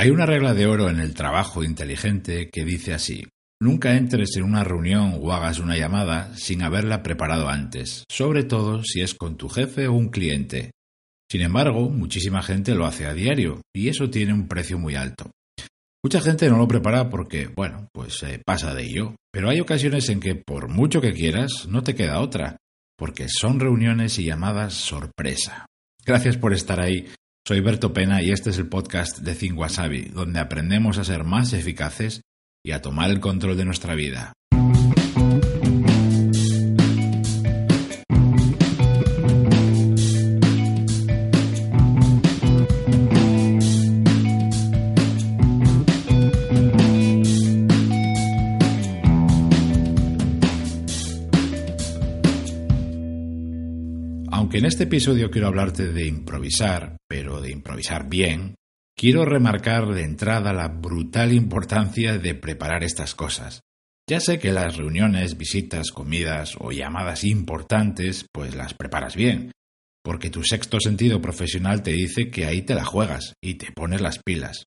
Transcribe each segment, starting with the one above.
Hay una regla de oro en el trabajo inteligente que dice así. Nunca entres en una reunión o hagas una llamada sin haberla preparado antes, sobre todo si es con tu jefe o un cliente. Sin embargo, muchísima gente lo hace a diario y eso tiene un precio muy alto. Mucha gente no lo prepara porque, bueno, pues se pasa de ello, pero hay ocasiones en que por mucho que quieras no te queda otra, porque son reuniones y llamadas sorpresa. Gracias por estar ahí soy Berto Pena y este es el podcast de Think Wasabi, donde aprendemos a ser más eficaces y a tomar el control de nuestra vida. Aunque en este episodio quiero hablarte de improvisar, pero de improvisar bien, quiero remarcar de entrada la brutal importancia de preparar estas cosas. Ya sé que las reuniones, visitas, comidas o llamadas importantes, pues las preparas bien, porque tu sexto sentido profesional te dice que ahí te la juegas y te pones las pilas.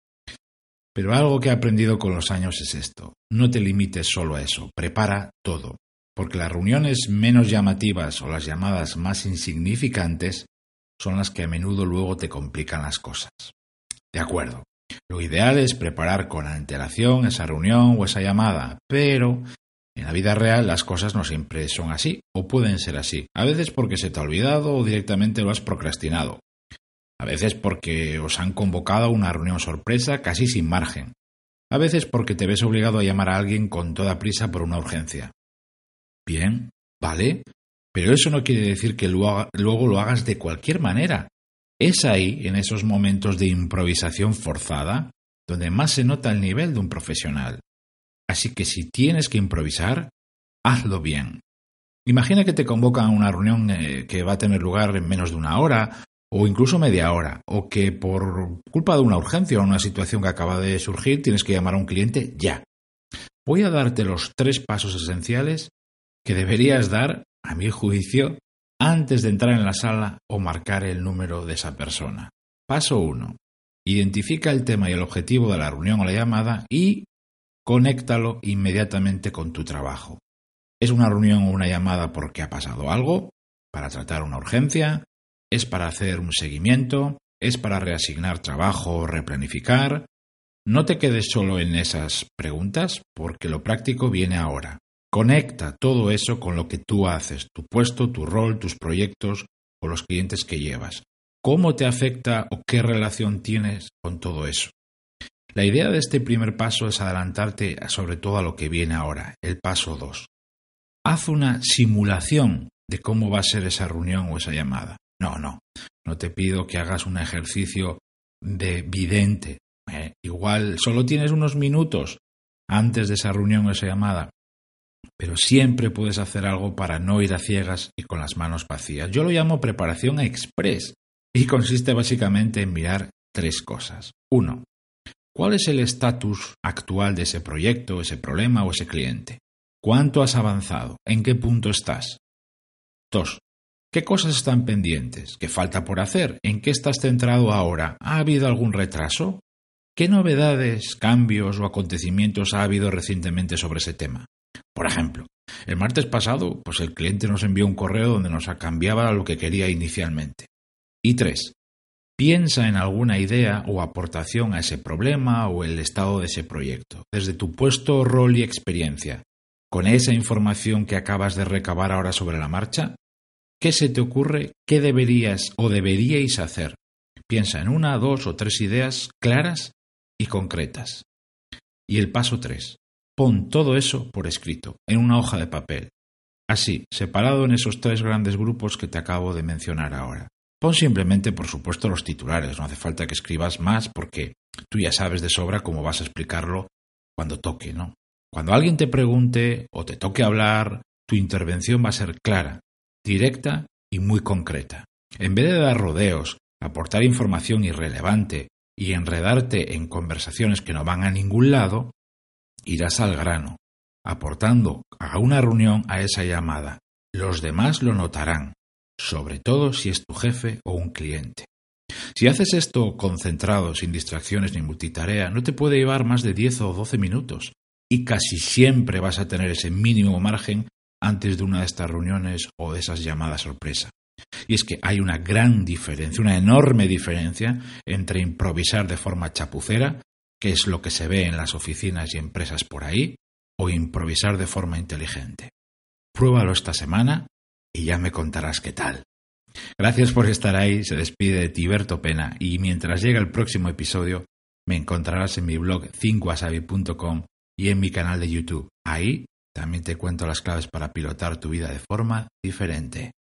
Pero algo que he aprendido con los años es esto, no te limites solo a eso, prepara todo porque las reuniones menos llamativas o las llamadas más insignificantes son las que a menudo luego te complican las cosas. De acuerdo, lo ideal es preparar con antelación esa reunión o esa llamada, pero en la vida real las cosas no siempre son así, o pueden ser así, a veces porque se te ha olvidado o directamente lo has procrastinado, a veces porque os han convocado a una reunión sorpresa casi sin margen, a veces porque te ves obligado a llamar a alguien con toda prisa por una urgencia, Bien, vale, pero eso no quiere decir que luego lo hagas de cualquier manera. Es ahí, en esos momentos de improvisación forzada, donde más se nota el nivel de un profesional. Así que si tienes que improvisar, hazlo bien. Imagina que te convocan a una reunión eh, que va a tener lugar en menos de una hora o incluso media hora, o que por culpa de una urgencia o una situación que acaba de surgir tienes que llamar a un cliente ya. Voy a darte los tres pasos esenciales que deberías dar, a mi juicio, antes de entrar en la sala o marcar el número de esa persona. Paso 1. Identifica el tema y el objetivo de la reunión o la llamada y conéctalo inmediatamente con tu trabajo. ¿Es una reunión o una llamada porque ha pasado algo? ¿Para tratar una urgencia? ¿Es para hacer un seguimiento? ¿Es para reasignar trabajo o replanificar? No te quedes solo en esas preguntas porque lo práctico viene ahora. Conecta todo eso con lo que tú haces, tu puesto, tu rol, tus proyectos o los clientes que llevas. ¿Cómo te afecta o qué relación tienes con todo eso? La idea de este primer paso es adelantarte sobre todo a lo que viene ahora, el paso 2. Haz una simulación de cómo va a ser esa reunión o esa llamada. No, no, no te pido que hagas un ejercicio de vidente. Eh, igual solo tienes unos minutos antes de esa reunión o esa llamada pero siempre puedes hacer algo para no ir a ciegas y con las manos vacías. Yo lo llamo preparación express y consiste básicamente en mirar tres cosas. Uno, ¿cuál es el estatus actual de ese proyecto, ese problema o ese cliente? ¿Cuánto has avanzado? ¿En qué punto estás? Dos, ¿qué cosas están pendientes? ¿Qué falta por hacer? ¿En qué estás centrado ahora? ¿Ha habido algún retraso? ¿Qué novedades, cambios o acontecimientos ha habido recientemente sobre ese tema? Por ejemplo, el martes pasado, pues el cliente nos envió un correo donde nos cambiaba lo que quería inicialmente. Y tres, piensa en alguna idea o aportación a ese problema o el estado de ese proyecto, desde tu puesto, rol y experiencia. Con esa información que acabas de recabar ahora sobre la marcha, ¿qué se te ocurre? ¿Qué deberías o deberíais hacer? Piensa en una, dos o tres ideas claras y concretas. Y el paso tres, Pon todo eso por escrito, en una hoja de papel. Así, separado en esos tres grandes grupos que te acabo de mencionar ahora. Pon simplemente, por supuesto, los titulares, no hace falta que escribas más porque tú ya sabes de sobra cómo vas a explicarlo cuando toque, ¿no? Cuando alguien te pregunte o te toque hablar, tu intervención va a ser clara, directa y muy concreta. En vez de dar rodeos, aportar información irrelevante y enredarte en conversaciones que no van a ningún lado, irás al grano, aportando a una reunión a esa llamada. Los demás lo notarán, sobre todo si es tu jefe o un cliente. Si haces esto concentrado, sin distracciones ni multitarea, no te puede llevar más de 10 o 12 minutos y casi siempre vas a tener ese mínimo margen antes de una de estas reuniones o de esas llamadas sorpresa. Y es que hay una gran diferencia, una enorme diferencia entre improvisar de forma chapucera, que es lo que se ve en las oficinas y empresas por ahí, o improvisar de forma inteligente. Pruébalo esta semana y ya me contarás qué tal. Gracias por estar ahí, se despide de Tiberto Pena y mientras llega el próximo episodio me encontrarás en mi blog 5wasabi.com y en mi canal de YouTube. Ahí también te cuento las claves para pilotar tu vida de forma diferente.